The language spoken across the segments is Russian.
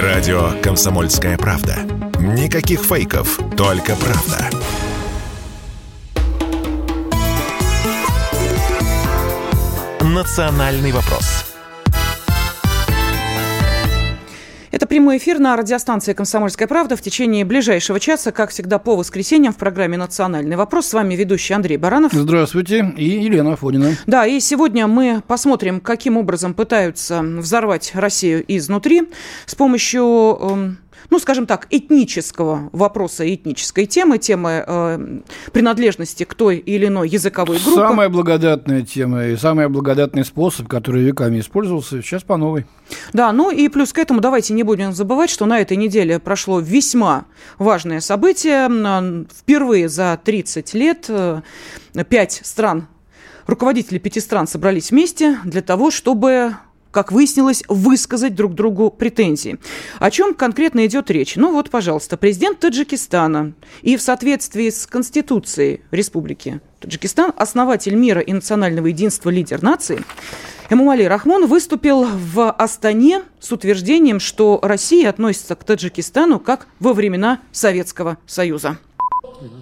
Радио «Комсомольская правда». Никаких фейков, только правда. «Национальный вопрос». Это прямой эфир на радиостанции «Комсомольская правда» в течение ближайшего часа, как всегда, по воскресеньям в программе «Национальный вопрос». С вами ведущий Андрей Баранов. Здравствуйте. И Елена Афонина. Да, и сегодня мы посмотрим, каким образом пытаются взорвать Россию изнутри с помощью эм, ну, скажем так, этнического вопроса, этнической темы, темы э, принадлежности к той или иной языковой группе. Самая благодатная тема и самый благодатный способ, который веками использовался, сейчас по новой. Да, ну и плюс к этому давайте не будем забывать, что на этой неделе прошло весьма важное событие. Впервые за 30 лет э, пять стран, руководители пяти стран собрались вместе для того, чтобы как выяснилось, высказать друг другу претензии. О чем конкретно идет речь? Ну вот, пожалуйста, президент Таджикистана и в соответствии с Конституцией Республики Таджикистан, основатель мира и национального единства, лидер нации, Эмомали Рахмон выступил в Астане с утверждением, что Россия относится к Таджикистану как во времена Советского Союза.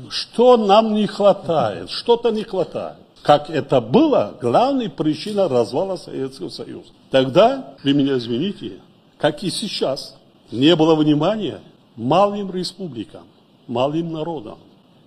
Что нам не хватает? Что-то не хватает как это было, главной причиной развала Советского Союза. Тогда, вы меня извините, как и сейчас, не было внимания малым республикам, малым народам.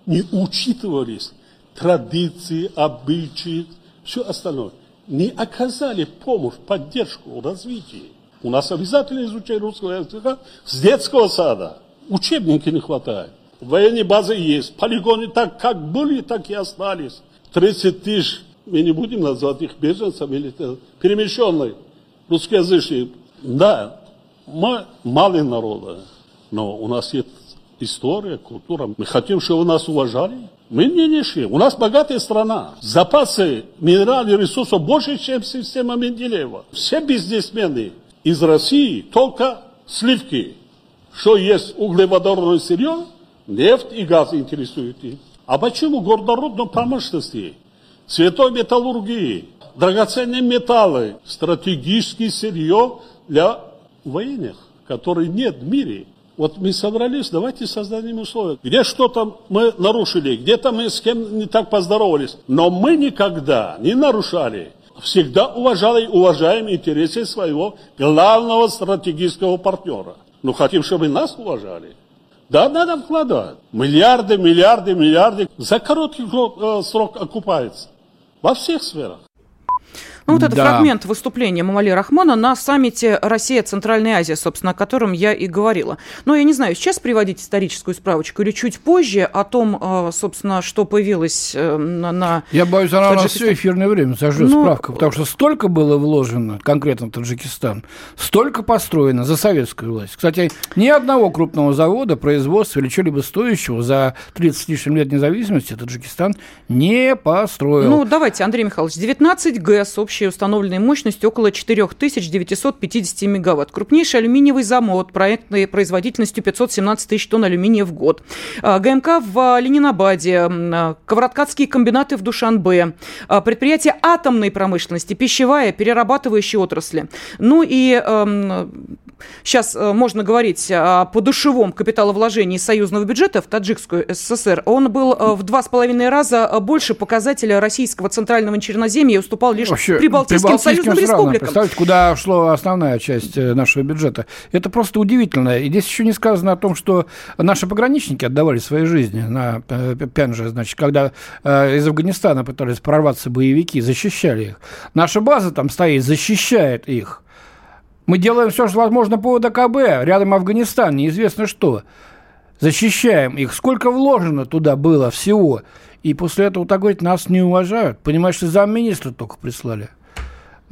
Не учитывались традиции, обычаи, все остальное. Не оказали помощь, поддержку, развитие. У нас обязательно изучение русского языка с детского сада. Учебники не хватает. Военные базы есть, полигоны так как были, так и остались. 30 тысяч, мы не будем назвать их беженцами, или перемещенные русскоязычные. Да, мы малый народ, но у нас есть история, культура. Мы хотим, чтобы нас уважали. Мы не нищие. У нас богатая страна. Запасы минеральных ресурсов больше, чем система Менделеева. Все бизнесмены из России только сливки. Что есть углеводородное сырье, нефть и газ интересуют их. А почему горнорудной промышленности, святой металлургии, драгоценные металлы, стратегический сырье для военных, которые нет в мире. Вот мы собрались, давайте создадим условия. Где что-то мы нарушили, где-то мы с кем не так поздоровались. Но мы никогда не нарушали. Всегда уважали и уважаем интересы своего главного стратегического партнера. Но хотим, чтобы нас уважали. Да, надо вкладывать. Миллиарды, миллиарды, миллиарды. За короткий э, срок окупается. Во всех сферах. Ну, вот это да. фрагмент выступления Мамали Рахмана на саммите Россия-Центральная Азия, собственно, о котором я и говорила. Но я не знаю, сейчас приводить историческую справочку или чуть позже о том, а, собственно, что появилось э, на... на я боюсь, она у нас все эфирное время сожжет ну, справка, потому что столько было вложено конкретно в Таджикистан, столько построено за советскую власть. Кстати, ни одного крупного завода, производства или чего-либо стоящего за 30 с лишним лет независимости Таджикистан не построил. Ну, давайте, Андрей Михайлович, 19 ГЭС, общий общей установленной мощностью около 4950 мегаватт. Крупнейший алюминиевый завод проектной производительностью 517 тысяч тонн алюминия в год. А, ГМК в Ленинабаде, а, Ковроткацкие комбинаты в Душанбе, а, предприятия атомной промышленности, пищевая, перерабатывающие отрасли. Ну и сейчас э, можно говорить о подушевом капиталовложении союзного бюджета в Таджикскую СССР. Он был э, в два с половиной раза больше показателя российского центрального черноземья и уступал лишь Вообще, Прибалтийским, Прибалтийским союзным странам, республикам. Представьте, куда шла основная часть э, нашего бюджета. Это просто удивительно. И здесь еще не сказано о том, что наши пограничники отдавали свои жизни на Пянже, значит, когда из Афганистана пытались прорваться боевики, защищали их. Наша база там стоит, защищает их. Мы делаем все, что возможно по ОДКБ, рядом Афганистан, неизвестно что. Защищаем их. Сколько вложено туда было всего? И после этого так говорить, нас не уважают. Понимаешь, что замминистра только прислали.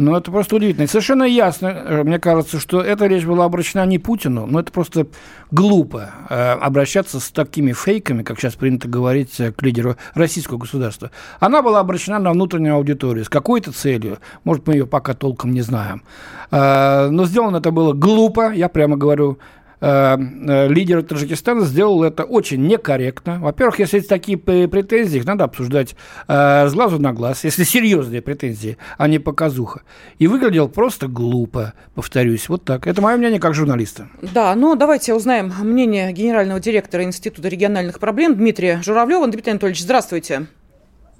Ну, это просто удивительно. И совершенно ясно, э, мне кажется, что эта речь была обращена не Путину, но это просто глупо э, обращаться с такими фейками, как сейчас принято говорить, э, к лидеру российского государства. Она была обращена на внутреннюю аудиторию с какой-то целью. Может, мы ее пока толком не знаем. Э, но сделано это было глупо, я прямо говорю, лидер Таджикистана сделал это очень некорректно. Во-первых, если есть такие претензии, их надо обсуждать э, с глазу на глаз, если серьезные претензии, а не показуха. И выглядел просто глупо, повторюсь. Вот так. Это мое мнение как журналиста. Да, ну давайте узнаем мнение генерального директора Института региональных проблем Дмитрия Журавлева. Дмитрий Анатольевич, здравствуйте.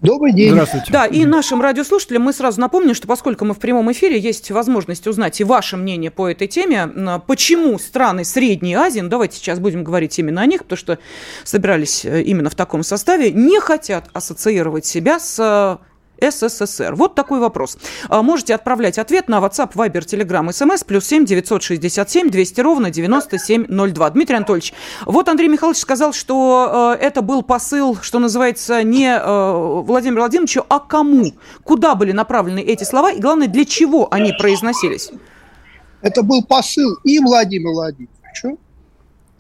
Добрый день. Здравствуйте. Да, и нашим радиослушателям мы сразу напомним, что поскольку мы в прямом эфире, есть возможность узнать и ваше мнение по этой теме. Почему страны Средней Азии, ну давайте сейчас будем говорить именно о них, потому что собирались э, именно в таком составе, не хотят ассоциировать себя с СССР? Вот такой вопрос. А, можете отправлять ответ на WhatsApp, Viber, Telegram, SMS, плюс 7 967 200 ровно 9702. Дмитрий Анатольевич, вот Андрей Михайлович сказал, что э, это был посыл, что называется, не э, Владимиру Владимировичу, а кому? Куда были направлены эти слова и, главное, для чего они произносились? Это был посыл и Владимиру Владимировичу,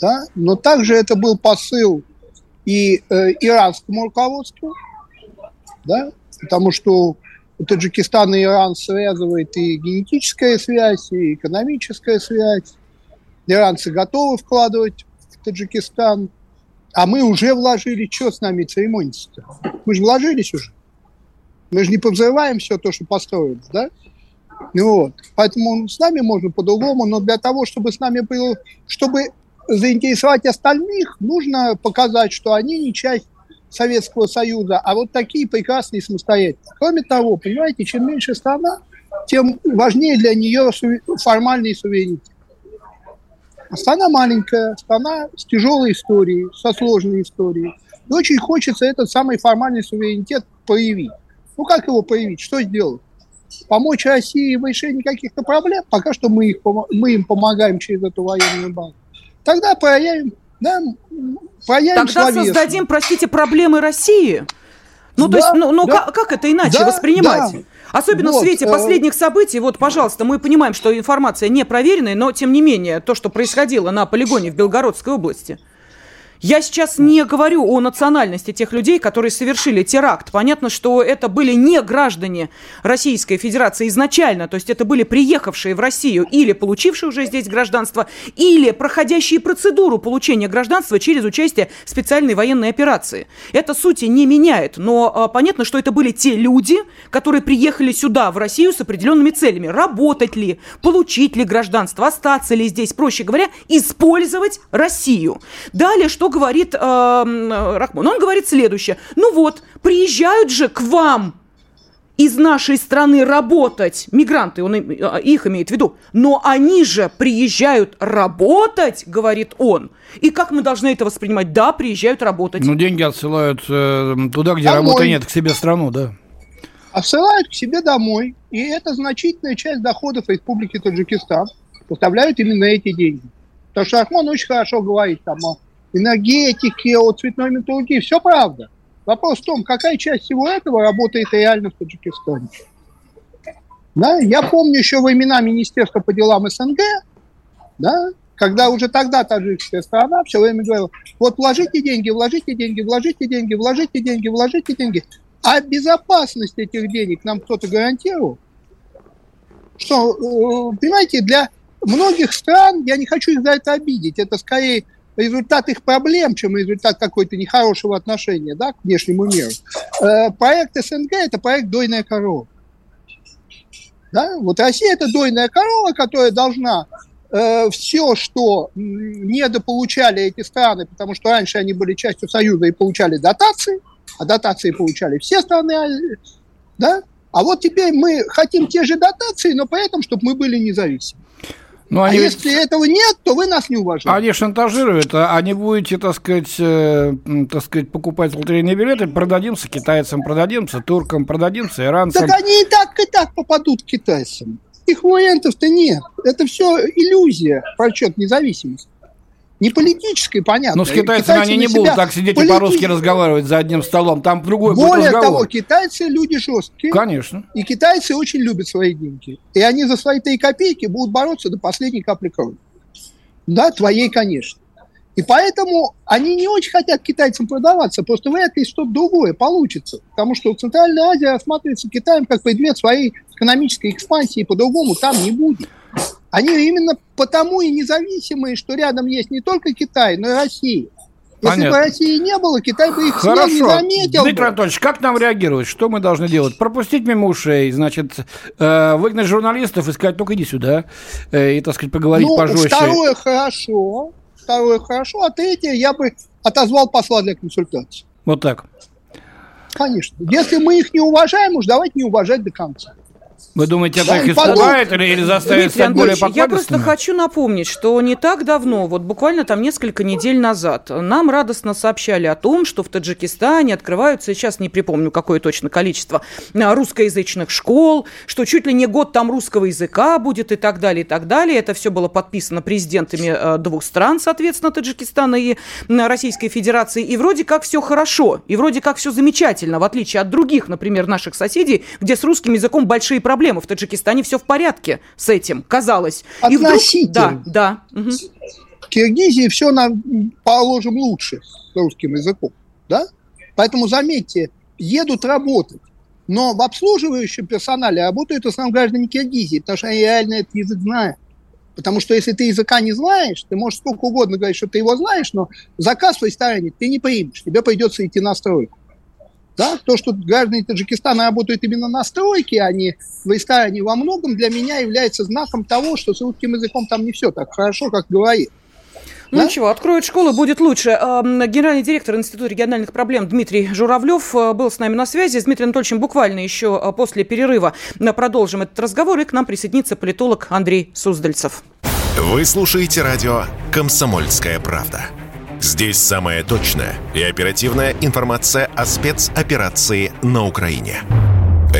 да, но также это был посыл и э, иранскому руководству, да, потому что Таджикистан и Иран связывает и генетическая связь, и экономическая связь. Иранцы готовы вкладывать в Таджикистан, а мы уже вложили, что с нами церемониться-то? Мы же вложились уже. Мы же не повзрываем все то, что построили, да? Ну вот. Поэтому с нами можно по-другому, но для того, чтобы с нами было, чтобы заинтересовать остальных, нужно показать, что они не часть Советского Союза, а вот такие прекрасные самостоятельные. Кроме того, понимаете, чем меньше страна, тем важнее для нее формальный суверенитет. А страна маленькая, страна с тяжелой историей, со сложной историей. И очень хочется этот самый формальный суверенитет проявить. Ну как его проявить? Что сделать? Помочь России в решении каких-то проблем? Пока что мы, их, мы им помогаем через эту военную базу. Тогда проявим да, Тогда словесную. создадим, простите, проблемы России. Ну, да, то есть, ну, ну да, как, как это иначе да, воспринимать? Да. Особенно вот, в свете э, последних событий. Вот, пожалуйста, мы понимаем, что информация не проверенная, но, тем не менее, то, что происходило на полигоне в Белгородской области – я сейчас не говорю о национальности тех людей, которые совершили теракт. Понятно, что это были не граждане Российской Федерации изначально, то есть это были приехавшие в Россию или получившие уже здесь гражданство, или проходящие процедуру получения гражданства через участие в специальной военной операции. Это сути не меняет, но а, понятно, что это были те люди, которые приехали сюда, в Россию, с определенными целями. Работать ли, получить ли гражданство, остаться ли здесь, проще говоря, использовать Россию. Далее, что говорит э, Рахмон? Он говорит следующее. Ну вот, приезжают же к вам из нашей страны работать, мигранты, он э, их имеет в виду, но они же приезжают работать, говорит он. И как мы должны это воспринимать? Да, приезжают работать. Ну, деньги отсылают э, туда, где домой. работы нет, к себе в страну, да. Отсылают к себе домой, и это значительная часть доходов Республики Таджикистан составляют именно эти деньги. Потому что Рахмон очень хорошо говорит там о энергетики, о цветной металлургии. Все правда. Вопрос в том, какая часть всего этого работает реально в Таджикистане. Да, я помню еще времена Министерства по делам СНГ, да, когда уже тогда таджикская страна все время говорила, вот вложите деньги, вложите деньги, вложите деньги, вложите деньги, вложите деньги. А безопасность этих денег нам кто-то гарантировал? Что, э, понимаете, для многих стран, я не хочу их за это обидеть, это скорее результат их проблем, чем результат какой-то нехорошего отношения да, к внешнему миру. Э, проект СНГ – это проект «Дойная корова». Да? Вот Россия – это дойная корова, которая должна э, все, что недополучали эти страны, потому что раньше они были частью Союза и получали дотации, а дотации получали все страны, да? А вот теперь мы хотим те же дотации, но при этом, чтобы мы были независимы. Ну, а они а если этого нет, то вы нас не уважаете. Они шантажируют, а не будете, так сказать, э, так сказать, покупать лотерейные билеты, продадимся китайцам, продадимся туркам, продадимся иранцам. Так они и так, и так попадут к китайцам. Их вариантов-то нет. Это все иллюзия про счет независимости не политической, понятно. Но с китайцами китайцы они не будут так сидеть полити... и по-русски разговаривать за одним столом. Там другой Более будет разговор. того, китайцы люди жесткие. Конечно. И китайцы очень любят свои деньги. И они за свои три копейки будут бороться до последней капли крови. Да, твоей, конечно. И поэтому они не очень хотят китайцам продаваться, просто вряд ли что-то другое получится. Потому что Центральная Азия рассматривается Китаем как предмет своей экономической экспансии, по-другому там не будет. Они именно потому и независимые, что рядом есть не только Китай, но и Россия. Если Понятно. бы России не было, Китай бы их Хорошо. не заметил Дмитрий бы. Анатольевич, как нам реагировать? Что мы должны делать? Пропустить мимо ушей, значит, э, выгнать журналистов и сказать, ну-ка иди сюда, э, и, так сказать, поговорить Ну, пожестче. второе хорошо, второе хорошо, а третье я бы отозвал посла для консультации. Вот так. Конечно. Если мы их не уважаем, уж давайте не уважать до конца. Вы думаете, это их испугает или, или заставит Дмитрий стать более я просто хочу напомнить, что не так давно, вот буквально там несколько недель назад, нам радостно сообщали о том, что в Таджикистане открываются, сейчас не припомню, какое точно количество, а, русскоязычных школ, что чуть ли не год там русского языка будет и так далее, и так далее. Это все было подписано президентами э, двух стран, соответственно, Таджикистана и Российской Федерации. И вроде как все хорошо, и вроде как все замечательно, в отличие от других, например, наших соседей, где с русским языком большие проблемы. В Таджикистане все в порядке с этим, казалось. И вдруг- Относительно. Да, да. мгм. В Киргизии все нам положим лучше русским языком. Да? Поэтому, заметьте, едут работать. Но в обслуживающем персонале работают в основном граждане Киргизии, потому что они реально этот язык знают. Потому что если ты языка не знаешь, ты можешь сколько угодно говорить, что ты его знаешь, но заказ в ресторане ты не примешь. Тебе придется идти на стройку. Да? То, что граждане Таджикистана работают именно на стройке, а не в ресторане, во многом для меня является знаком того, что с русским языком там не все так хорошо, как говорит. Ну Да? ничего, откроют школы, будет лучше. Эм, Генеральный директор Института региональных проблем Дмитрий Журавлев э, был с нами на связи. С Дмитрием Анатольевичем буквально еще э, после перерыва э, продолжим этот разговор. И к нам присоединится политолог Андрей Суздальцев. Вы слушаете радио «Комсомольская правда». Здесь самая точная и оперативная информация о спецоперации на Украине.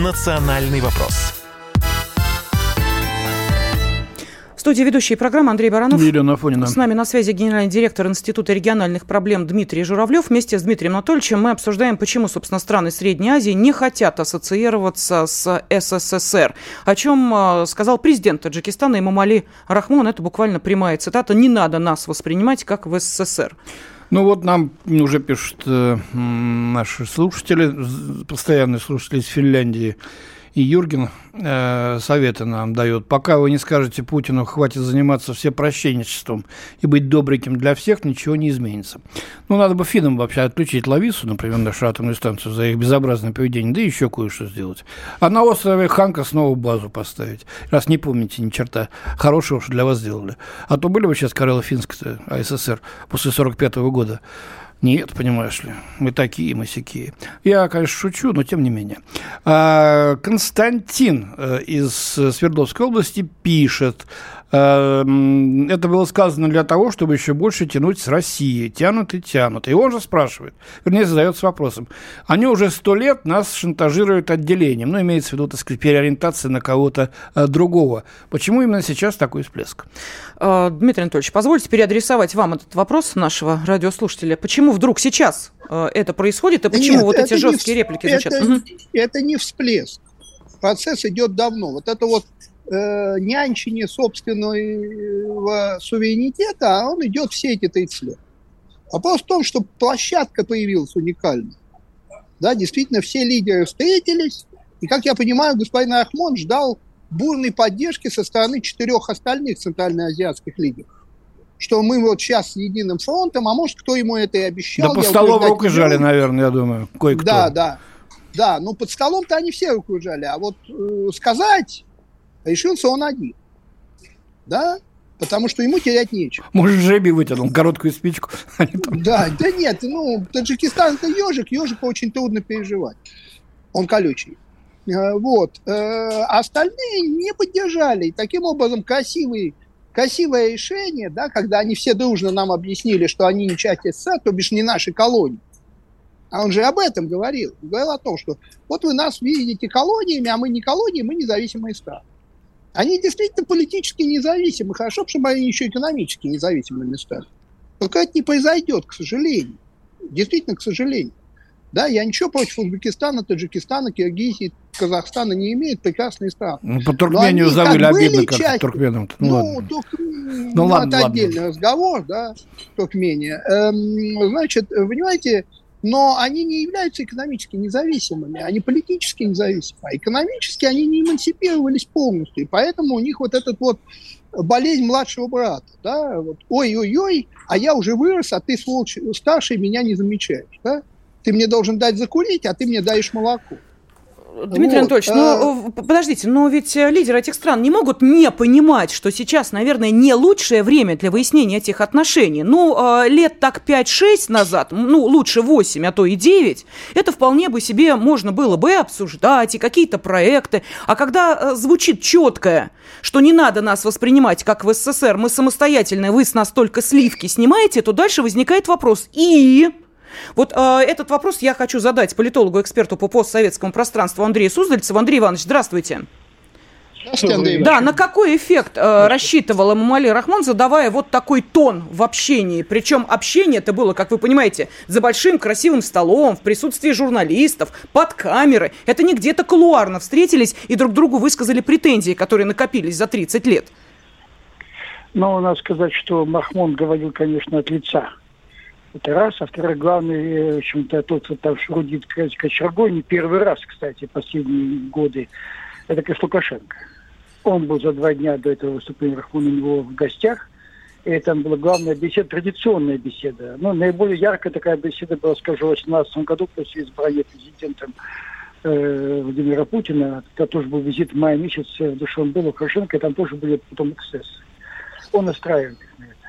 «Национальный вопрос». В студии ведущей программы Андрей Баранов. Елена Афонина. С нами на связи генеральный директор Института региональных проблем Дмитрий Журавлев. Вместе с Дмитрием Анатольевичем мы обсуждаем, почему, собственно, страны Средней Азии не хотят ассоциироваться с СССР. О чем э, сказал президент Таджикистана Имамали Рахмон. Это буквально прямая цитата. «Не надо нас воспринимать как в СССР». Ну вот нам уже пишут э, наши слушатели, постоянные слушатели из Финляндии. И Юрген э, советы нам дает. Пока вы не скажете Путину, хватит заниматься всепрощенничеством и быть добреньким для всех, ничего не изменится. Ну, надо бы финнам вообще отключить Лавису, например, нашу атомную станцию за их безобразное поведение, да еще кое-что сделать. А на острове Ханка снова базу поставить. Раз не помните ни черта хорошего, что для вас сделали. А то были бы сейчас Карело-Финск, АССР после 45 года. Нет, понимаешь ли, мы такие, мы сякие. Я, конечно, шучу, но тем не менее. А, Константин э, из Свердловской области пишет, это было сказано для того, чтобы еще больше тянуть с Россией. Тянут и тянут. И он же спрашивает, вернее, задается вопросом. Они уже сто лет нас шантажируют отделением. Ну, имеется в виду, так сказать, переориентация на кого-то э, другого. Почему именно сейчас такой всплеск? Э, Дмитрий Анатольевич, позвольте переадресовать вам этот вопрос нашего радиослушателя. Почему вдруг сейчас э, это происходит, и почему нет, вот эти жесткие вс- реплики звучат? Это, Мгм. это не всплеск. Процесс идет давно. Вот это вот э, нянчение собственного суверенитета, а он идет все эти 30 лет. Вопрос в том, что площадка появилась уникальная. Да, действительно, все лидеры встретились, и, как я понимаю, господин Ахмон ждал бурной поддержки со стороны четырех остальных центральноазиатских лидеров. Что мы вот сейчас с единым фронтом, а может, кто ему это и обещал. да по я столу утверждать рук и не жали, наверное, я думаю, кое-кто. Да, да. Да, ну под столом-то они все руку жали, а вот э, сказать решился он один. Да? Потому что ему терять нечего. Может, жеби вытянул короткую спичку. Там Да, да нет, ну, Таджикистан это ежик, ежика очень трудно переживать. Он колючий. Э, Вот. Э, А остальные не поддержали. И таким образом красивый, красивое решение, да, когда они все дружно нам объяснили, что они не часть СССР, то бишь не наши колонии. А он же об этом говорил. Он говорил о том, что вот вы нас видите колониями, а мы не колонии, мы независимые страны. Они действительно политически независимы. Хорошо, чтобы они еще экономически независимыми стали. Только это не произойдет, к сожалению. Действительно, к сожалению. Да, я ничего против Узбекистана, Таджикистана, Киргизии, Казахстана не имеет, прекрасные страны. Ну, по Туркмению они, завыли как обидно, как часть... туркменам. Ну, ну, ладно. Тур... ну, ну ладно, это ладно. отдельный разговор, да, Туркмения. Эм, значит, понимаете, но они не являются экономически независимыми, они политически независимы, а экономически они не эмансипировались полностью, и поэтому у них вот этот вот болезнь младшего брата, да, вот, ой-ой-ой, а я уже вырос, а ты, сволочь, старший, меня не замечаешь, да, ты мне должен дать закурить, а ты мне даешь молоко. Дмитрий вот. Анатольевич, ну а... подождите, но ведь э, лидеры этих стран не могут не понимать, что сейчас, наверное, не лучшее время для выяснения этих отношений. Ну, э, лет так 5-6 назад, ну, лучше 8, а то и 9, это вполне бы себе можно было бы обсуждать, и какие-то проекты. А когда звучит четкое, что не надо нас воспринимать как в СССР, мы самостоятельные, вы с нас только сливки снимаете, то дальше возникает вопрос. И... Вот э, этот вопрос я хочу задать политологу-эксперту по постсоветскому пространству Андрею Суздальцеву. Андрей Иванович, здравствуйте. Здравствуйте, Андрей Да, на какой эффект э, рассчитывал Эмомали Рахмон, задавая вот такой тон в общении? Причем общение это было, как вы понимаете, за большим красивым столом, в присутствии журналистов, под камеры. Это не где-то колуарно встретились и друг другу высказали претензии, которые накопились за 30 лет. Ну, надо сказать, что Махмон говорил, конечно, от лица это раз. А второй, главный, э, в общем-то, тот, кто там шрудит кочергой, не первый раз, кстати, последние годы, это, конечно, Лукашенко. Он был за два дня до этого выступления Рахмана у него в гостях. И там была главная беседа, традиционная беседа. Ну, наиболее яркая такая беседа была, скажу, в 2018 году после избрания президентом э, Владимира Путина. Это тоже был визит в мае месяце, в был, Лукашенко, и там тоже были потом эксцессы. Он настраивает их на это.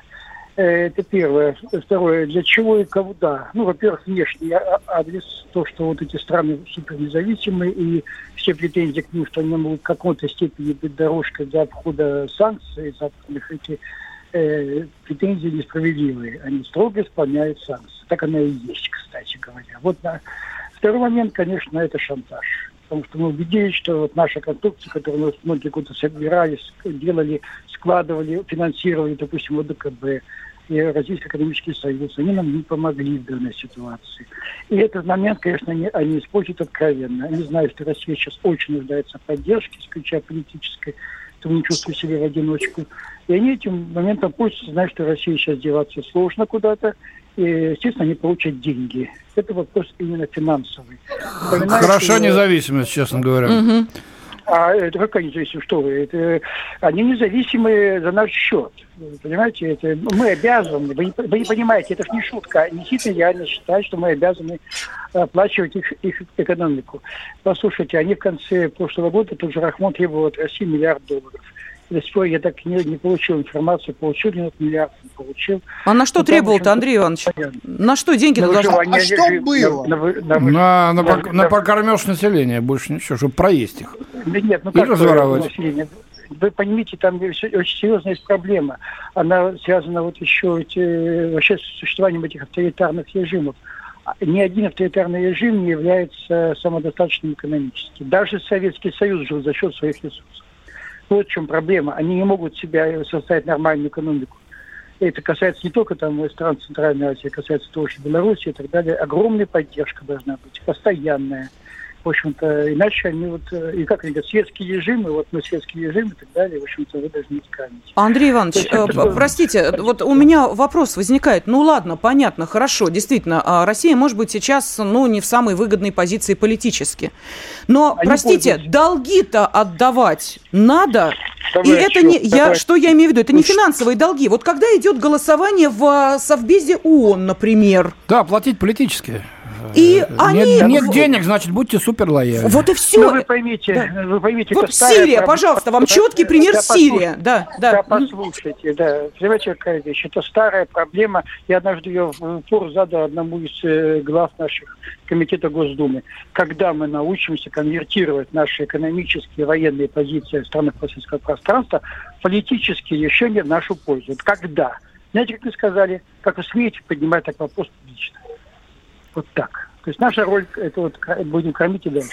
Э, это первое. Второе, для чего и когда? Ну, во-первых, внешний а, адрес, то, что вот эти страны супер независимые, и все претензии к ним, что они могут в какой-то степени быть дорожкой для обхода санкций западных, эти э, претензии несправедливые. Они строго исполняют санкции. Так оно и есть, кстати говоря. Вот на... Второй момент, конечно, это шантаж потому что мы убедились, что вот наша конструкция, которую мы многие годы собирались, делали, складывали, финансировали, допустим, ОДКБ и Российский экономический союз, они нам не помогли в данной ситуации. И этот момент, конечно, они, они используют откровенно. Они знают, что Россия сейчас очень нуждается в поддержке, исключая политической, что мы чувствуем себя в одиночку. И они этим моментом пользуются, знают, что Россия сейчас деваться сложно куда-то, естественно, они получат деньги. Это вопрос именно финансовый. Хороша независимость, честно говоря. Угу. А это какая независимость? Что вы? Это, они независимые за наш счет. Понимаете, это, мы обязаны, вы не, вы не понимаете, это же не шутка. Они действительно реально считают, что мы обязаны оплачивать их, их экономику. Послушайте, они в конце прошлого года, тот же Рахмон требовал от России миллиард долларов. До сих пор я так не, не получил информацию, получил ли этот миллиард, не получил. А на что ну, требовал-то, Андрей Иванович? Понятно. На что деньги на должны? А что было? На, на, на, на, на, на покормеж населения, больше ничего, чтобы проесть их. Да нет, ну как разворовать. Вы понимаете, там очень серьезная есть проблема. Она связана вот еще эти, вообще с существованием этих авторитарных режимов. Ни один авторитарный режим не является самодостаточным экономически. Даже Советский Союз жил за счет своих ресурсов. Вот в чем проблема. Они не могут себя создать нормальную экономику. Это касается не только там стран Центральной Азии, касается тоже Беларуси и так далее. Огромная поддержка должна быть, постоянная в общем-то, иначе они вот, э, и как они говорят, светские режимы, вот мы светский режим и так далее, в общем-то, вы должны искамить. Андрей Иванович, есть, э, простите, вот у меня вопрос возникает. Ну ладно, понятно, хорошо, действительно, а Россия может быть сейчас, ну, не в самой выгодной позиции политически. Но, они простите, долги-то отдавать надо, Давай и это не, я, что я имею в виду, это не финансовые долги. Вот когда идет голосование в Совбезе ООН, например. Да, платить политические. И они... Нет, нет денег, значит, будьте супер лояльны. Вот и все. Ну, вы поймите, да. вы поймите, вот Сирия, проблема. пожалуйста, вам четкий пример да, Сирия. Да, да. да, послушайте, да. Понимаете, какая вещь? Это старая проблема. Я однажды ее в упор задал одному из э, глав наших комитета Госдумы. Когда мы научимся конвертировать наши экономические и военные позиции в странах российского пространства в политические решения в нашу пользу? Когда? Знаете, как вы сказали, как вы смеете поднимать такой вопрос публично? Вот так. То есть наша роль, это вот будем кормить и дальше.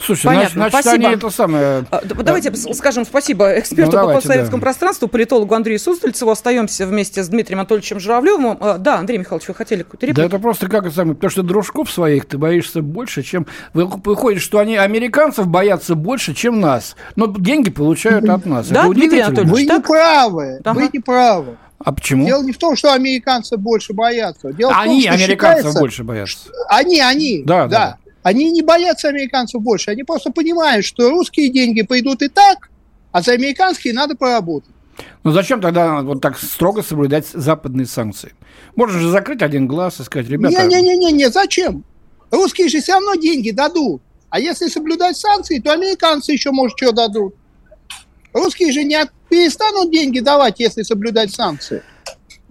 Слушай, Понятно, значит, значит, спасибо. они это самое... А, да- Давайте пос- скажем спасибо эксперту Ну, по постсоветскому да. пространству, политологу Андрею Суздальцеву. Остаемся вместе с Дмитрием Анатольевичем Журавлевым. А, Да, Андрей Михайлович, вы хотели какую-то Да реплику? это просто как это самое, потому что дружков своих ты боишься больше, чем... вы- Выходит, что они американцев боятся больше, чем нас, но деньги получают от нас. Да, это Дмитрий. Анатольевич? Вы так? не правы, Ага. вы не правы. А почему? Дело не в том, что американцы больше боятся. Дело Они в том, что американцев больше боятся. Они, они, Да, да, да. Они не боятся американцев больше. Они просто понимают, что русские деньги пойдут и так, а за американские надо поработать. Ну зачем тогда вот так строго соблюдать западные санкции? Можно же закрыть один глаз и сказать, ребята... Не-не-не, зачем? Русские же все равно деньги дадут. А если соблюдать санкции, то американцы еще, может, что дадут. Русские же не от- перестанут деньги давать, если соблюдать санкции.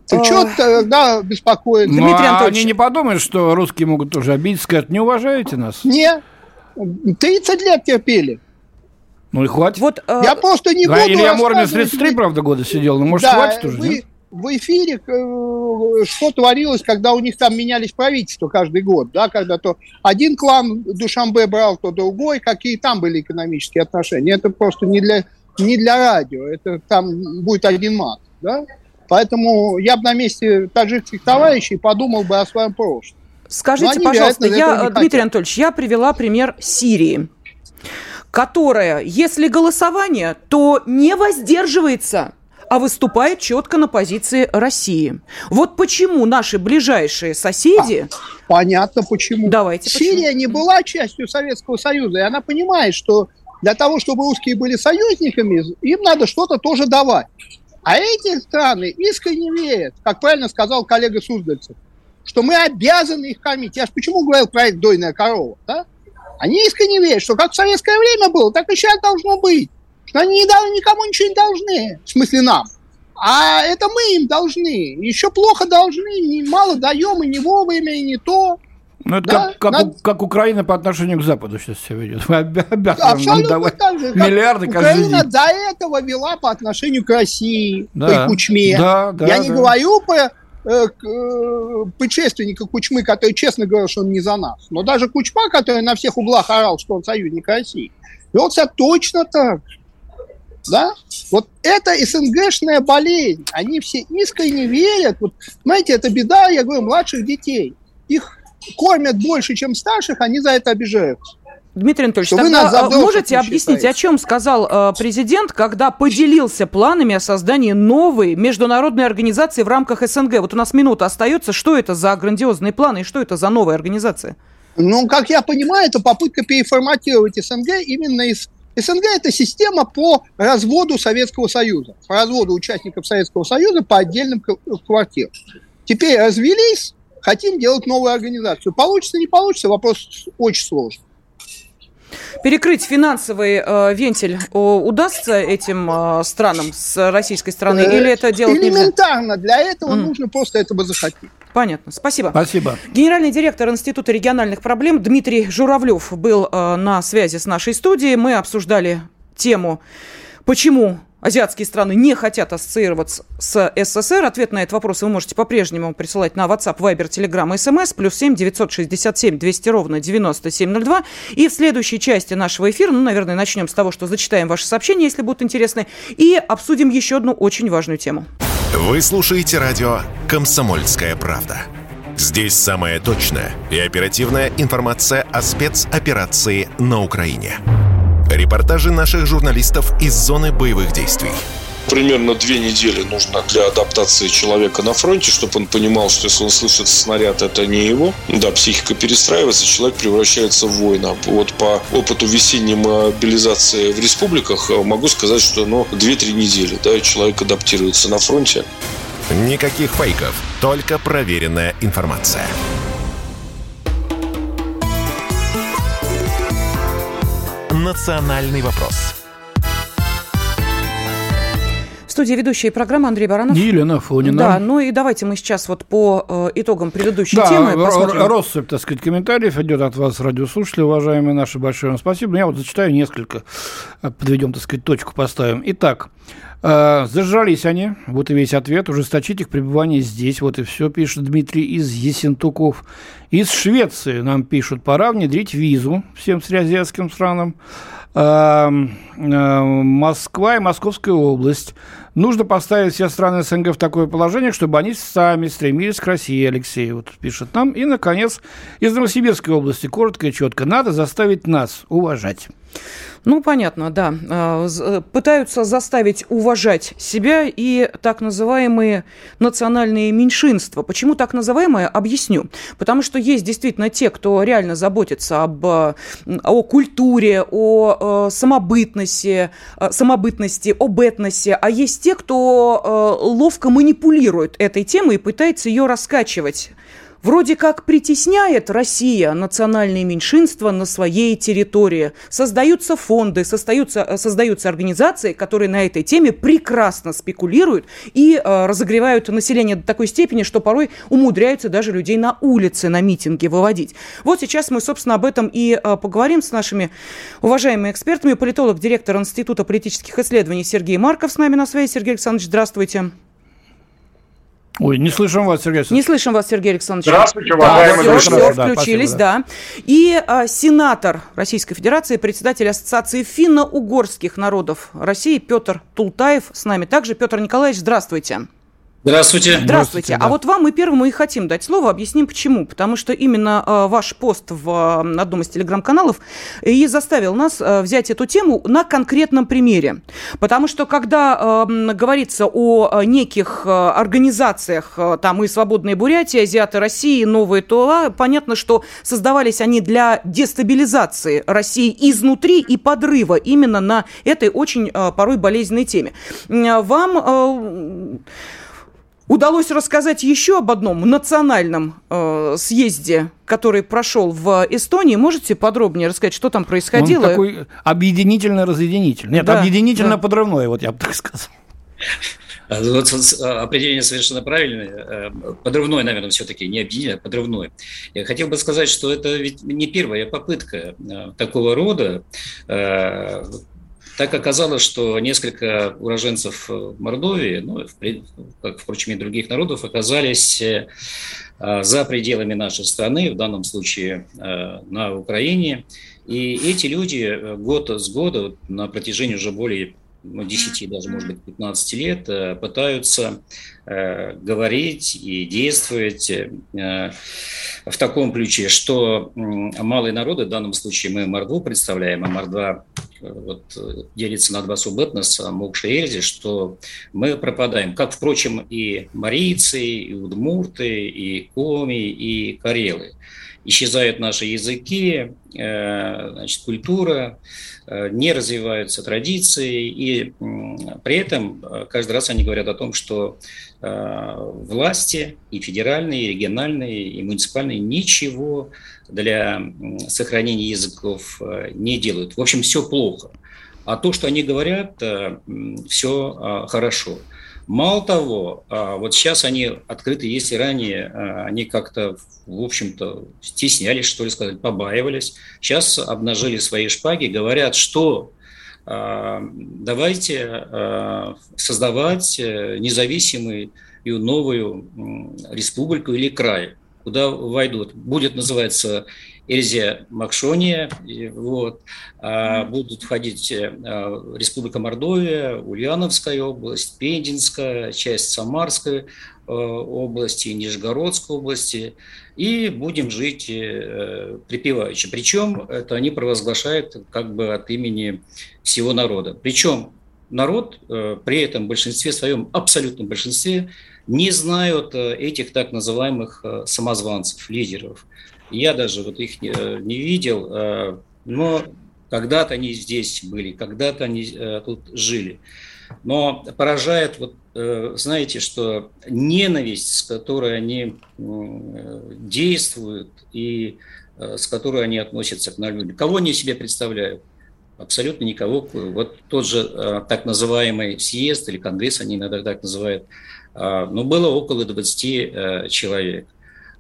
Ты что тогда беспокоиться? Ну, Дмитрий а Анатольевич. они не подумают, что русские могут тоже обидеть, сказать, не уважаете нас? Не. 30 лет терпели. Ну и хватит. Вот, э, Я просто не А буду Илья рассказывать 33, правда, года сидел, но может Да, хватит уже, вы- нет? в эфире, э, что творилось, когда у них там менялись правительства каждый год, да, когда то один клан Душамбе брал, то другой, какие там были экономические отношения. Это просто не для, не для радио, это там будет один мат, да. Поэтому я бы на месте таджикских товарищей подумал бы о своем прошлом. Скажите, они, пожалуйста, я, Дмитрий хотят. Анатольевич, я привела пример Сирии, которая, если голосование, то не воздерживается, а выступает четко на позиции России. Вот почему наши ближайшие соседи... Понятно почему. Давайте, Сирия почему? не была частью Советского Союза, и она понимает, что для того, чтобы русские были союзниками, им надо что-то тоже давать. А эти страны искренне верят, как правильно сказал коллега Суздальцев, что мы обязаны их кормить. Я же почему говорил проект «Дойная корова»? Да? Они искренне верят, что как в советское время было, так и сейчас должно быть. Что они никому ничего не должны, в смысле нам. А это мы им должны. Еще плохо должны, мало даем, и не вовремя, и не то. Ну, это Да, как, как, надо- как Украина по отношению к Западу сейчас себя ведет. Мы обя- обязаны нам давать так же, миллиарды каждый Украина день. до этого вела по отношению к России, Да, по Кучме. да, да, Я не да. говорю про э, э, предшественника Кучмы, который честно говорил, что он не за нас. Но даже Кучма, который на всех углах орал, что он союзник России, вел себя точно так же. Да? Вот это СНГшная болезнь. Они все искренне верят. Вот, знаете, это беда, я говорю, младших детей. Их кормят больше, чем старших, они за это обижаются. Дмитрий Анатольевич, Что вы тогда взрослых можете объяснить, считаете? о чем сказал э, президент, когда поделился планами о создании новой международной организации в рамках СНГ? Вот у нас минута остается. Что это за грандиозные планы и что это за новая организация? Ну, как я понимаю, это попытка переформатировать СНГ именно из... СНГ – это система по разводу Советского Союза, по разводу участников Советского Союза по отдельным квартирам. Теперь развелись, хотим делать новую организацию. Получится, не получится, вопрос очень сложный. Перекрыть финансовый э, вентиль о, удастся этим э, странам с российской стороны Э, или это делать нельзя? Элементарно. Для этого Мгм. нужно просто этого захотеть. Понятно. Спасибо. Спасибо. Генеральный директор Института региональных проблем Дмитрий Журавлев был э, на связи с нашей студией. Мы обсуждали тему, почему азиатские страны не хотят ассоциироваться с СССР. Ответ на этот вопрос вы можете по-прежнему присылать на WhatsApp, Viber, Telegram, SMS, плюс 7 967 200 ровно 9702. И в следующей части нашего эфира, ну, наверное, начнем с того, что зачитаем ваши сообщения, если будут интересны, и обсудим еще одну очень важную тему. Вы слушаете радио «Комсомольская правда». Здесь самая точная и оперативная информация о спецоперации на Украине. Репортажи наших журналистов из зоны боевых действий. Примерно две недели нужно для адаптации человека на фронте, чтобы он понимал, что если он слышит снаряд, это не его. Да, психика перестраивается, человек превращается в воина. Вот по опыту весенней мобилизации в республиках э, могу сказать, что ну, 2-3 недели да, человек адаптируется на фронте. Никаких фейков, только проверенная информация. «Национальный вопрос». В студии ведущая программы Андрей Баранов. Елена Фонина. Да, ну и давайте мы сейчас вот по э, итогам предыдущей Да, темы р- посмотрим. россыпь, так сказать, комментариев идет от вас, радиослушатели, уважаемые наши. Большое вам спасибо. Я вот зачитаю несколько, э, подведем, так сказать, точку поставим. Итак, Э, зажрались они, вот и весь ответ, ужесточить их пребывание здесь, вот и все, пишет Дмитрий из Есентуков. Из Швеции нам пишут, пора внедрить визу всем среднеазиатским странам. Эм, э, Москва и Московская область. Нужно поставить все страны СНГ в такое положение, чтобы они сами стремились к России, Алексей вот пишет нам. И, наконец, из Новосибирской области, коротко и четко, надо заставить нас уважать. Ну, понятно, да. А, э, пытаются заставить уважать себя и так называемые национальные меньшинства. Почему так называемые? Объясню. Потому что есть действительно те, кто реально заботится об, о культуре, о э, самобытности, э, самобытности, об этносе, а есть те, кто ловко манипулирует этой темой и пытается ее раскачивать Вроде как притесняет Россия национальные меньшинства на своей территории. Создаются фонды, создаются, э, создаются организации, которые на этой теме прекрасно спекулируют и э, разогревают население до такой степени, что порой умудряются даже людей на улице, на митинги выводить. Вот сейчас мы, собственно, об этом и э, поговорим с нашими уважаемыми экспертами. Политолог, директор Института политических исследований Сергей Марков с нами на связи. Сергей Александрович, здравствуйте. Ой, не слышим вас, Сергей Александрович. Не слышим вас, Сергей Александрович. Здравствуйте, уважаемые да, все, все, включились, да. да. И а, сенатор Российской Федерации, председатель Ассоциации финно-угорских народов России Петр Тултаев с нами также. Петр Николаевич, здравствуйте. Здравствуйте. Здравствуйте. Да. А вот вам мы первому и хотим дать слово. Объясним почему. Потому что именно э, ваш пост в э, одном из телеграм-каналов и заставил нас э, взять эту тему на конкретном примере. Потому что когда э, говорится о неких э, организациях, э, там и «Свободная Бурятия», «Азиаты России», «Новые Тула», понятно, что создавались они для дестабилизации России изнутри и подрыва именно на этой очень э, порой болезненной теме. Вам... Э, Удалось рассказать еще об одном национальном э, съезде, который прошел в Эстонии. Можете подробнее рассказать, что там происходило? Он такой объединительно-разъединительный. Нет, да, объединительно-подрывной, да. вот я бы так сказал. А, вот а, определение совершенно правильное. Э, подрывной, наверное, все-таки не объединение, а подрывной. Я хотел бы сказать, что это ведь не первая попытка э, такого рода. Так оказалось, что несколько уроженцев э, Мордовии, ну, как, впрочем, и других народов, оказались э, за пределами нашей страны, в данном случае э, на Украине. И эти люди год с года, на протяжении уже более ну, 10, даже, может быть, 15 лет пытаются говорить и действовать в таком ключе, что малые народы, в данном случае мы Мордву представляем, а Мордва вот, делится на два субэтноса, Мокша и Эльзи, что мы пропадаем, как, впрочем, и марийцы, и удмурты, и коми, и карелы. Исчезают наши языки, э, значит, культура, э, не развиваются традиции, и при этом э, каждый раз они говорят о том, что власти и федеральные, и региональные, и муниципальные ничего для сохранения языков э, не делают. В общем, все плохо. А то, что они говорят, э, все хорошо. Мало того, а, вот сейчас они открыты, если ранее а, они как-то, в общем-то, стеснялись, что ли сказать, побаивались, сейчас обнажили свои шпаги, говорят, что давайте создавать э, независимую новую республику или край куда войдут. Будет называться Эльзия Макшония, вот, а будут входить э, Республика Мордовия, Ульяновская область, Пензенская, часть Самарской э, области, Нижегородской области, и будем жить э, припеваючи. Причем это они провозглашают как бы от имени всего народа. Причем народ при этом в большинстве своем, абсолютном большинстве, не знают этих так называемых самозванцев, лидеров. Я даже вот их не, э, не видел, но когда-то они здесь были, когда-то они тут жили. Но поражает, вот, знаете, что ненависть, с которой они действуют и с которой они относятся к народу. Кого они себе представляют? Абсолютно никого. Вот тот же так называемый съезд или конгресс, они иногда так называют, а, но было около 20 э, человек.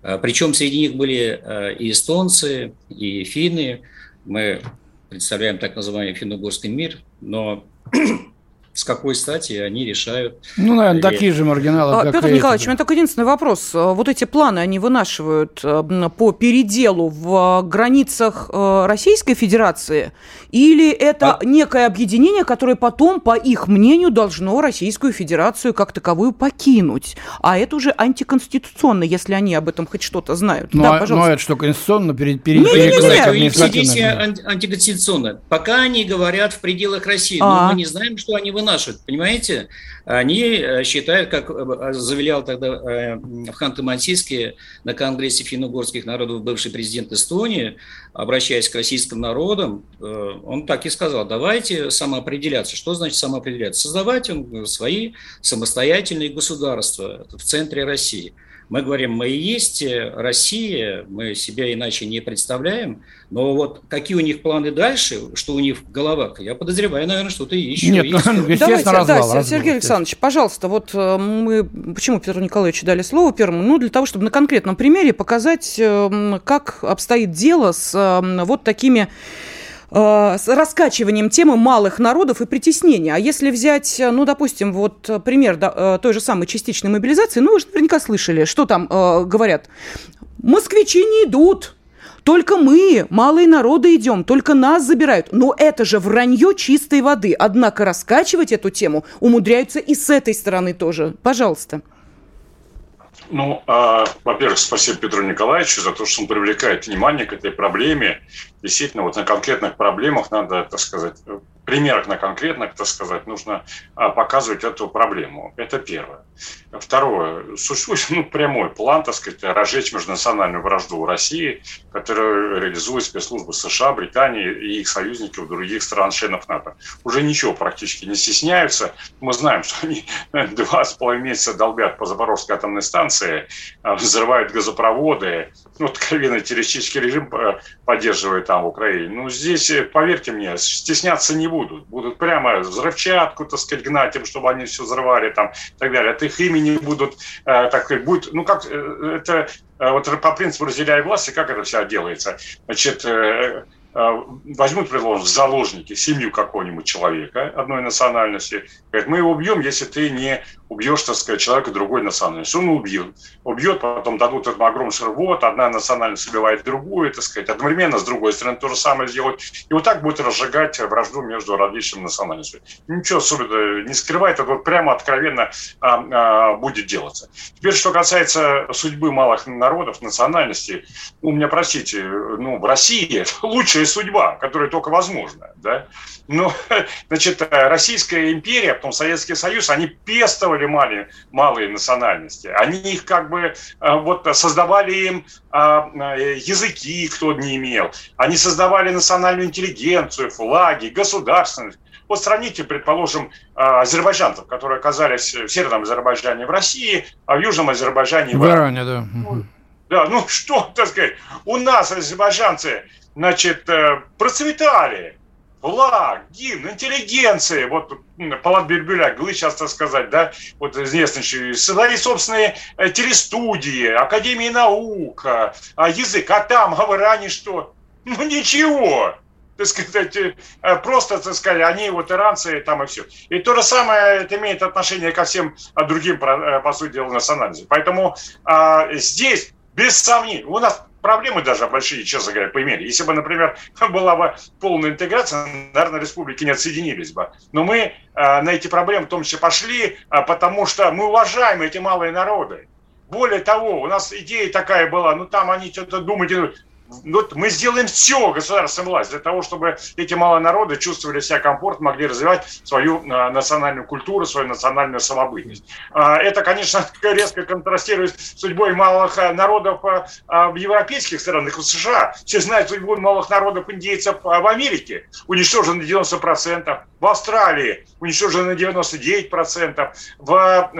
А, Причем среди них были э, и эстонцы, и финны. Мы представляем так называемый финно-угорский мир, но с какой стати они решают. Ну, наверное, и... такие же маргиналы, а, как Петр Николаевич, у меня только единственный вопрос. Вот эти планы, они вынашивают э, по переделу в границах э, Российской Федерации? Или это а... некое объединение, которое потом, по их мнению, должно Российскую Федерацию как таковую покинуть? А это уже антиконституционно, если они об этом хоть что-то знают. Ну, да, а, пожалуйста. ну это что, конституционно? Перед, перед, не, не, не, не, не. антиконституционно. Пока они говорят в пределах России, а. но мы не знаем, что они вынашивают, понимаете? Они э, считают, как э, заявлял тогда э, в Ханты-Мансийске на Конгрессе финно-угорских народов бывший президент Эстонии, обращаясь к российским народам, он так и сказал, давайте самоопределяться. Что значит самоопределяться? Создавать свои самостоятельные государства в центре России – мы говорим, мы и есть Россия, мы себя иначе не представляем, но вот какие у них планы дальше, что у них в головах, я подозреваю, наверное, что-то еще Нет, есть. Ну, Давайте, развал, да, развал, Сергей Александрович, пожалуйста, вот э, мы, почему Петру Николаевичу дали слово первому? Ну, для того, чтобы на конкретном примере показать, э, как обстоит дело с э, вот такими Э, с раскачиванием темы малых народов и притеснения. А если взять, э, ну, допустим, вот пример да, э, той же самой частичной мобилизации, ну, вы же наверняка слышали, что там э, говорят. Москвичи не идут, только мы, малые народы, идем, только нас забирают. Но это же вранье чистой воды. Однако раскачивать эту тему умудряются и с этой стороны тоже. Пожалуйста. Ну, а, во-первых, спасибо Петру Николаевичу за то, что он привлекает внимание к этой проблеме. Действительно, вот на конкретных проблемах надо, так сказать, примерах на конкретных, так сказать, нужно а, показывать эту проблему. Это первое. Второе. Существует ну, прямой план, так сказать, разжечь межнациональную вражду в России, которую реализуют спецслужбы США, Британии и их союзников других стран-членов НАТО. Уже ничего практически не стесняются. Мы знаем, что они два с половиной месяца долбят по Запорожской атомной станции, а, взрывают газопроводы, ну, откровенно террористический режим э, поддерживает там в Украине. Ну, здесь, э, поверьте мне, стесняться не будут. Будут прямо взрывчатку, так сказать, гнать им, чтобы они все взрывали там и так далее. От их имени будут, э, так сказать, будет, ну, как это, вот по принципу разделяя власти, как это все делается? Значит, э, а, возьмут, предложим, в заложники семью какого-нибудь человека одной национальности, говорят, мы его убьем, если ты не убьешь, так сказать, человека другой национальности. Он убьет. Убьет, потом дадут этому огромный вот, одна национальность убивает другую, так сказать, одновременно с другой стороны то же самое сделают. И вот так будет разжигать вражду между различными национальностями. Ничего особенно не скрывает, это вот прямо откровенно а, а, будет делаться. Теперь, что касается судьбы малых народов, национальностей, ну, меня простите, ну, в России лучшая судьба, которая только возможна. Да? Но, значит, Российская империя, потом Советский Союз, они пестовали малые, малые национальности. Они их как бы э, вот создавали им а, э, языки, кто не имел. Они создавали национальную интеллигенцию, флаги, государственность. Вот сравните, предположим, азербайджанцев, которые оказались в Северном Азербайджане в России, а в Южном Азербайджане в Иране. Да. Да, ну что, так сказать, у нас азербайджанцы значит, э, процветали. Флаг, гимн, интеллигенция, вот Палат Бельбюля, вы сейчас так сказать, да, вот известный, создали собственные э, телестудии, Академии наук, а язык, а там, а в Иране что? Ну ничего, так сказать, э, просто, так сказать, они вот иранцы там и все. И то же самое это имеет отношение ко всем другим, по сути дела, национальностям. Поэтому а, здесь, без сомнений, у нас проблемы даже большие, честно говоря, по мере. Если бы, например, была бы полная интеграция, наверное, республики не отсоединились бы. Но мы э, на эти проблемы в том числе пошли, э, потому что мы уважаем эти малые народы. Более того, у нас идея такая была, ну там они что-то думают, ну, мы сделаем все, государственная власть, для того, чтобы эти малые народы чувствовали себя комфортно, могли развивать свою а, национальную культуру, свою национальную самобытность. А, это, конечно, резко контрастирует с судьбой малых а, народов в европейских странах, в США. Все знают судьбу малых народов индейцев в Америке. Уничтожено 90%. В Австралии уничтожено 99%. В,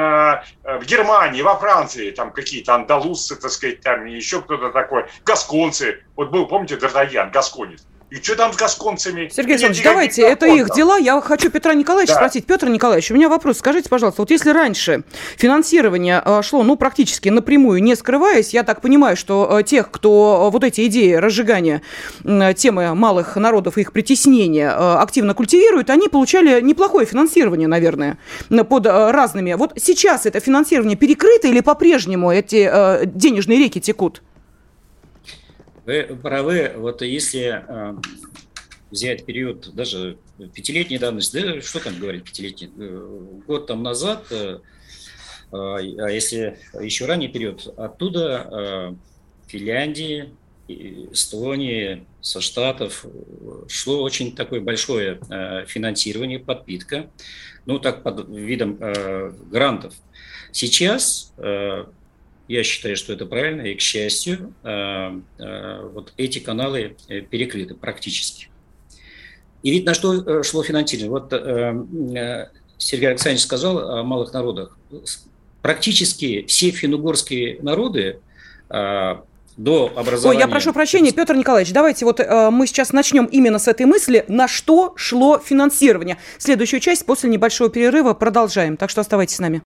в Германии, во Франции, там какие-то андалузцы, так сказать, там еще кто-то такой, гасконцы, вот был, помните, Д'Артаньян, Гасконец. И что там с гасконцами? Сергей Александрович, давайте, это их дела. Я хочу Петра Николаевича да. спросить. Петр Николаевич, у меня вопрос. Скажите, пожалуйста, вот если раньше финансирование э, шло, ну, практически напрямую, не скрываясь, я так понимаю, что э, тех, кто вот эти идеи разжигания темы малых народов и их притеснения э, активно культивирует, они получали неплохое финансирование, наверное, под разными. Вот сейчас это финансирование перекрыто или по-прежнему эти денежные реки текут? Вы правы, вот если э, взять период даже пятилетней давности, да что там говорить пятилетний, э, год там назад, э, а если еще ранний период, оттуда Финляндии, Эстонии, со Штатов шло очень такое большое финансирование, подпитка, ну так под видом грантов. Сейчас я считаю, что это правильно, и, к счастью, э, э, вот эти каналы э, перекрыты практически. И ведь на что шло финансирование? Вот Сергей Александрович сказал о малых народах. Практически все финугорские народы до образования. Ой, я прошу прощения, Петр Николаевич, давайте вот э, мы сейчас начнем именно с этой мысли, на что шло финансирование. Следующую часть после небольшого перерыва продолжаем, так что оставайтесь с нами.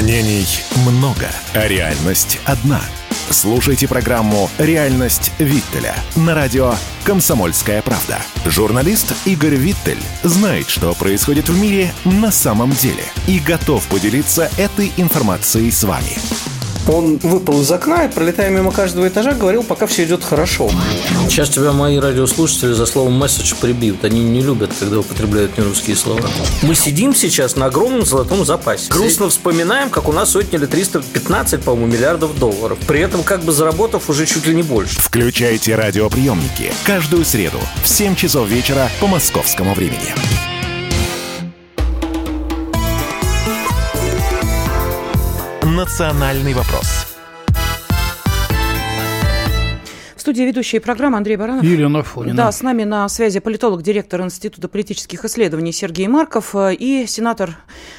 Мнений много, а реальность одна. Слушайте программу «Реальность Виттеля» на радио «Комсомольская правда». Журналист Игорь Виттель знает, что происходит в мире на самом деле и готов поделиться этой информацией с вами. Он выпал из окна и, пролетая мимо каждого этажа, говорил, пока все идет хорошо. Сейчас тебя мои радиослушатели за словом «месседж» прибьют. Они не любят, когда употребляют нерусские слова. Мы сидим сейчас на огромном золотом запасе. Грустно вспоминаем, как у нас отняли 315, по-моему, миллиардов долларов. При этом как бы заработав уже чуть ли не больше. Включайте радиоприемники каждую среду в 7 часов вечера по московскому времени. «Национальный вопрос». В студии ведущая программы Андрей Баранов. Елена Фонина. Да, с нами на связи политолог, директор Института политических исследований Сергей Марков э, и сенатор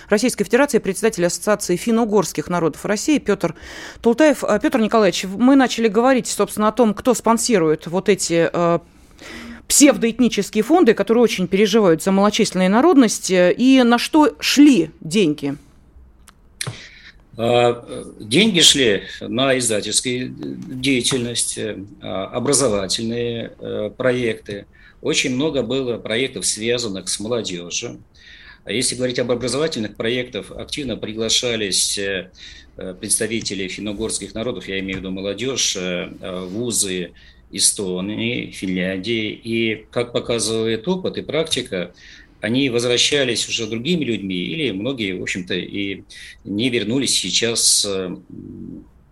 Российской Федерации, председатель Ассоциации финно-угорских народов России Петр Тултаев. Э, Петр Николаевич, мы начали говорить, собственно, о том, кто спонсирует вот эти э, псевдоэтнические фонды, которые очень переживают за малочисленные народности, и на что шли деньги – деньги шли на издательскую деятельность, э, образовательные э, проекты. Очень много было проектов, связанных с молодежью. А если говорить об образовательных проектах, активно приглашались э, представители финно-угорских народов, я имею в виду молодежь, вузы Эстонии, Финляндии. И, как показывает опыт и практика, они возвращались уже другими людьми, или многие, в общем-то, и не вернулись сейчас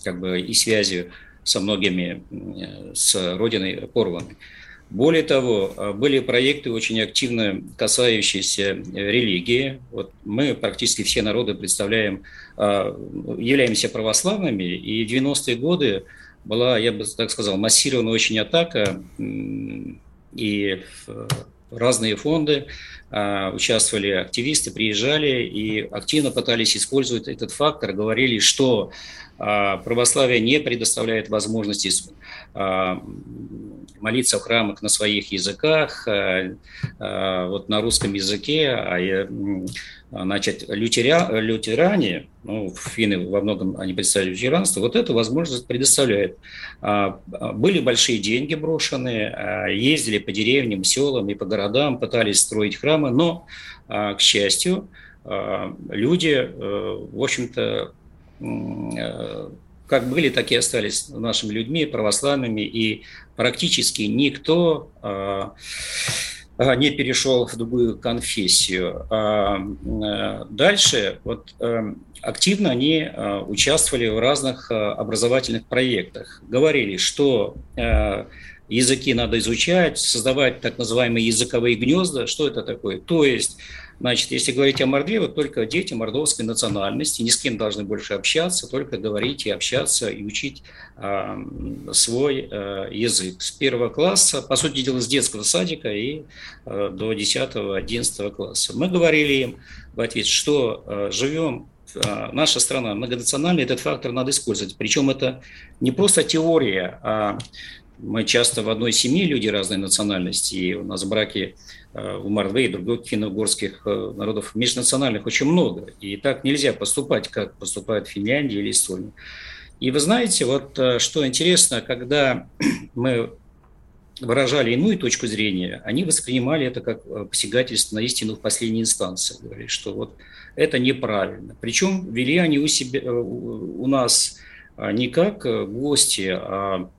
как бы и связью со многими с родиной порваны. Более того, были проекты очень активно касающиеся религии. Вот мы практически все народы представляем, а, являемся православными, и в 90-е годы была, я бы так сказал, массированная очень атака, и разные фонды а, участвовали активисты, приезжали и активно пытались использовать этот фактор, говорили, что а, православие не предоставляет возможности а, молиться в храмах на своих языках, вот на русском языке, а значит, лютеря, лютеране, ну, финны во многом они представляют лютеранство, вот эту возможность предоставляет. А, а, были большие деньги брошены, а, ездили по деревням, селам и по городам, пытались строить храмы, но, к счастью, люди, э, в общем-то, э, как были, так и остались нашими людьми, православными, и практически никто не перешел в другую конфессию. А, э, дальше вот э, активно они э, участвовали в разных образовательных проектах. Говорили, что языки надо изучать, создавать так называемые языковые гнезда. Что это такое? То есть Значит, если говорить о Мордве, вот только дети мордовской национальности, ни с кем должны больше общаться, только говорить и общаться и учить э, свой э, язык. С первого класса, по сути дела, с детского садика и э, до 10-11 класса. Мы говорили им в ответ, что э, живем наша страна многонациональная, этот фактор надо использовать. Причем это не просто теория, а мы часто в одной семье люди разной национальности, и у нас браки э, у Мордвы и других финно-угорских э, народов межнациональных очень много. И так нельзя поступать, как поступает Финляндия или Эстония. И вы знаете, вот э, что интересно, когда мы выражали иную точку зрения, они воспринимали это как посягательство на истину в последней инстанции. Говорили, что вот это неправильно. Причем вели они у, себя, у нас не как гости, а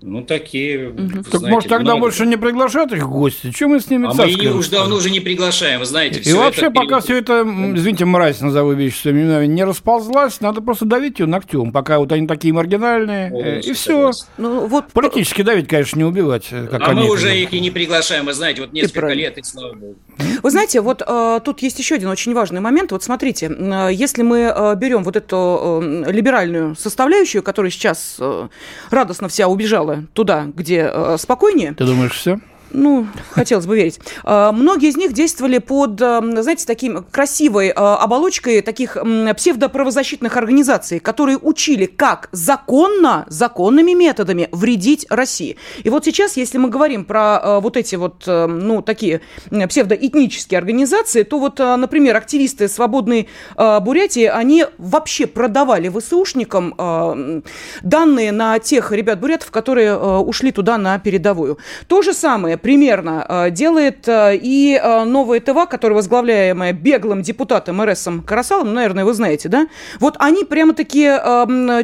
ну, такие. Угу. Так знаете, может тогда много... больше не приглашать их в гости? Чем мы с ними А мы их уже давно уже не приглашаем, вы знаете. И вообще, это пока все это, извините, мразь назову вещи своими именами, не расползлась, надо просто давить ее ногтем, пока вот они такие маргинальные, О, э, и все. Ну, вот... Политически давить, конечно, не убивать. Э, как а мы уже их и не приглашаем, вы знаете, вот несколько лет, и слава богу. Вы знаете, вот э, тут есть еще один очень важный момент. Вот смотрите, э, если мы э, берем вот эту э, либеральную составляющую, которая сейчас э, радостно вся убежала, туда, где э, спокойнее. Ты думаешь, все? Ну, хотелось бы верить. А, многие из них действовали под, знаете, таким красивой а, оболочкой таких псевдоправозащитных организаций, которые учили, как законно, законными методами вредить России. И вот сейчас, если мы говорим про а, вот эти вот, ну, такие псевдоэтнические организации, то вот, например, активисты свободной Бурятии, они вообще продавали ВСУшникам данные на тех ребят-бурятов, которые ушли туда на передовую. То же самое примерно э, делает э, и э, новая ТВ, которая возглавляемая беглым депутатом РСом Карасалом, ну, наверное, вы знаете, да? Вот они прямо-таки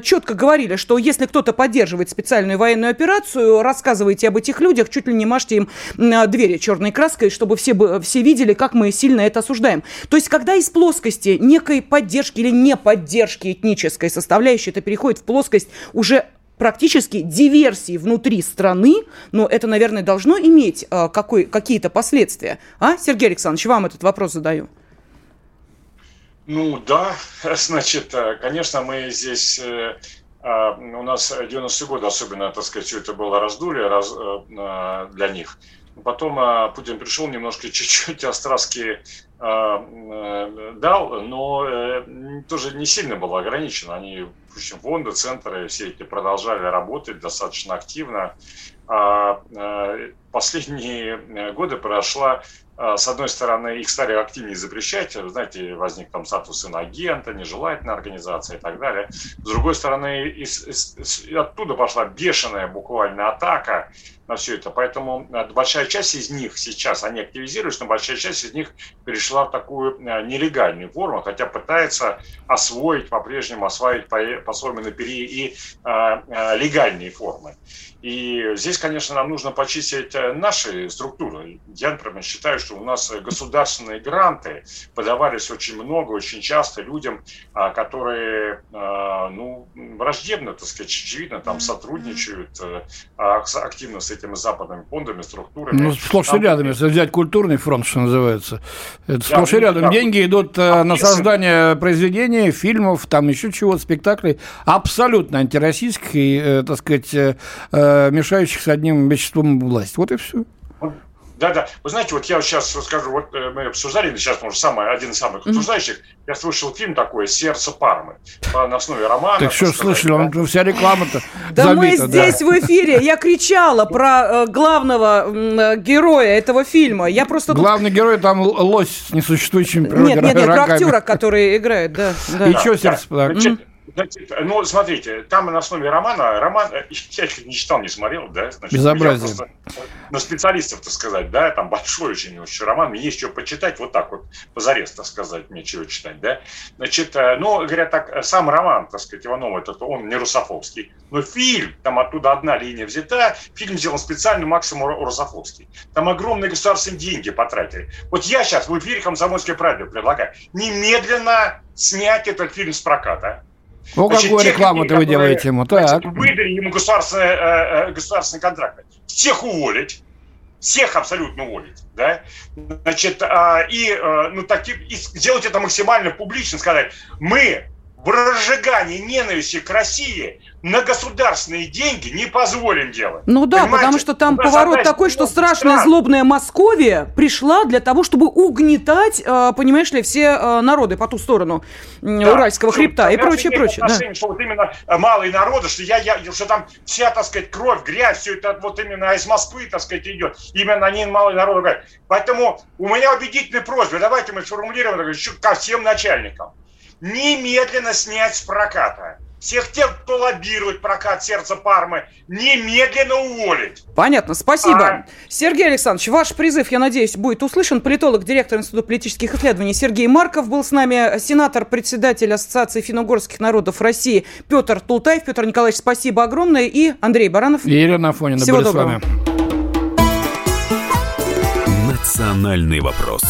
четко говорили, что если кто-то поддерживает специальную военную операцию, рассказывайте об этих людях, чуть ли не мажьте им двери черной краской, чтобы все, все видели, как мы сильно это осуждаем. То есть, когда из плоскости некой поддержки или не поддержки этнической составляющей это переходит в плоскость уже практически диверсии внутри страны, но это, наверное, должно иметь э, какие-то последствия. А, Сергей Александрович, вам этот вопрос задаю. Ну да, значит, э, конечно, мы здесь, э, э, у нас 90-е годы особенно, так сказать, все это было раздули раз, для них. Потом Путин пришел, немножко чуть-чуть остраски дал, но тоже не сильно было ограничено. Они допустим, фонды, центры, все эти продолжали работать достаточно активно. А, а последние э, годы прошла а, с одной стороны, их стали активнее запрещать, знаете, возник там статус иноагента, нежелательная организация и так далее. С другой стороны, из, из, оттуда пошла бешеная буквально атака на все это. Поэтому э, большая часть из них сейчас, они активизируются, но большая часть из них перешла в такую э, нелегальную форму, хотя пытается освоить по-прежнему, освоить по-своему на пери и а, а, легальные формы. И здесь, конечно, нам нужно почистить наши структуры. Я, например, считаю, что у нас государственные гранты подавались очень много, очень часто людям, которые, ну, враждебно, так сказать, очевидно, там сотрудничают активно с этими западными фондами, структурами. Ну, сплошь и рядом, если взять культурный фронт, что называется. Это да, сплошь и рядом. Да. Деньги идут а на создание произведений, фильмов, там еще чего-то, спектаклей, абсолютно антироссийских и, э, так сказать, э, э, мешающих с одним веществом власти. Вот и все. Да-да. Вы знаете, вот я сейчас расскажу, вот э, мы обсуждали, сейчас, может, самый, один из самых обсуждающих, mm-hmm. я слышал фильм такой «Сердце Пармы» по, на основе романа. Так что слышали, он, вся реклама-то Да мы здесь в эфире, я кричала про э, главного э, героя этого фильма. Я просто Главный герой там лось с несуществующим Нет, нет, нет, про актера, который играет, да. И что «Сердце Пармы»? Значит, ну, смотрите, там на основе романа, роман, э, я их не читал, не смотрел, да, значит, Безобразие. на специалистов, так сказать, да, там большой очень, очень роман, мне есть что почитать, вот так вот, позарез, так сказать, мне чего читать, да. Значит, э, ну, говорят так, сам роман, так сказать, Иванова, это он не русофобский, но фильм, там оттуда одна линия взята, фильм сделан специально максимум русофобский. Там огромные государственные деньги потратили. Вот я сейчас в эфире «Комсомольской правды» предлагаю немедленно снять этот фильм с проката, ну, Значит, какую рекламу-то вы делаете ему? Так. Выдали ему государственные, э, э, государственные контракты. Всех уволить. Всех абсолютно уволить. Да? Значит, а, и, э, ну, таки, и сделать это максимально публично, сказать, мы в разжигании ненависти к России на государственные деньги не позволим делать. Ну да, Понимаете? потому что там поворот такой, что страшная стран. злобная Московия пришла для того, чтобы угнетать, э, понимаешь ли, все э, народы по ту сторону Да. Уральского Что хребта и прочее, прочее. да. Что вот именно э, малые народы, что, я, я, что там вся, так сказать, кровь, грязь, все это вот именно из Москвы, так сказать, идет. Именно они малые народы. Поэтому у меня убедительная просьба, давайте мы сформулируем ко всем начальникам. Немедленно снять с проката. Всех тех, кто лоббирует прокат сердца Пармы, немедленно уволить. Понятно, спасибо. А. Сергей Александрович, ваш призыв, я надеюсь, будет услышан. Политолог, директор Института политических исследований Сергей Марков был с нами, сенатор, председатель Ассоциации финно-угорских народов России Петр Тултаев. Петр Николаевич, спасибо огромное. И Андрей Баранов. И Елена Афонина Всего были доброго. с вами. Национальный вопрос.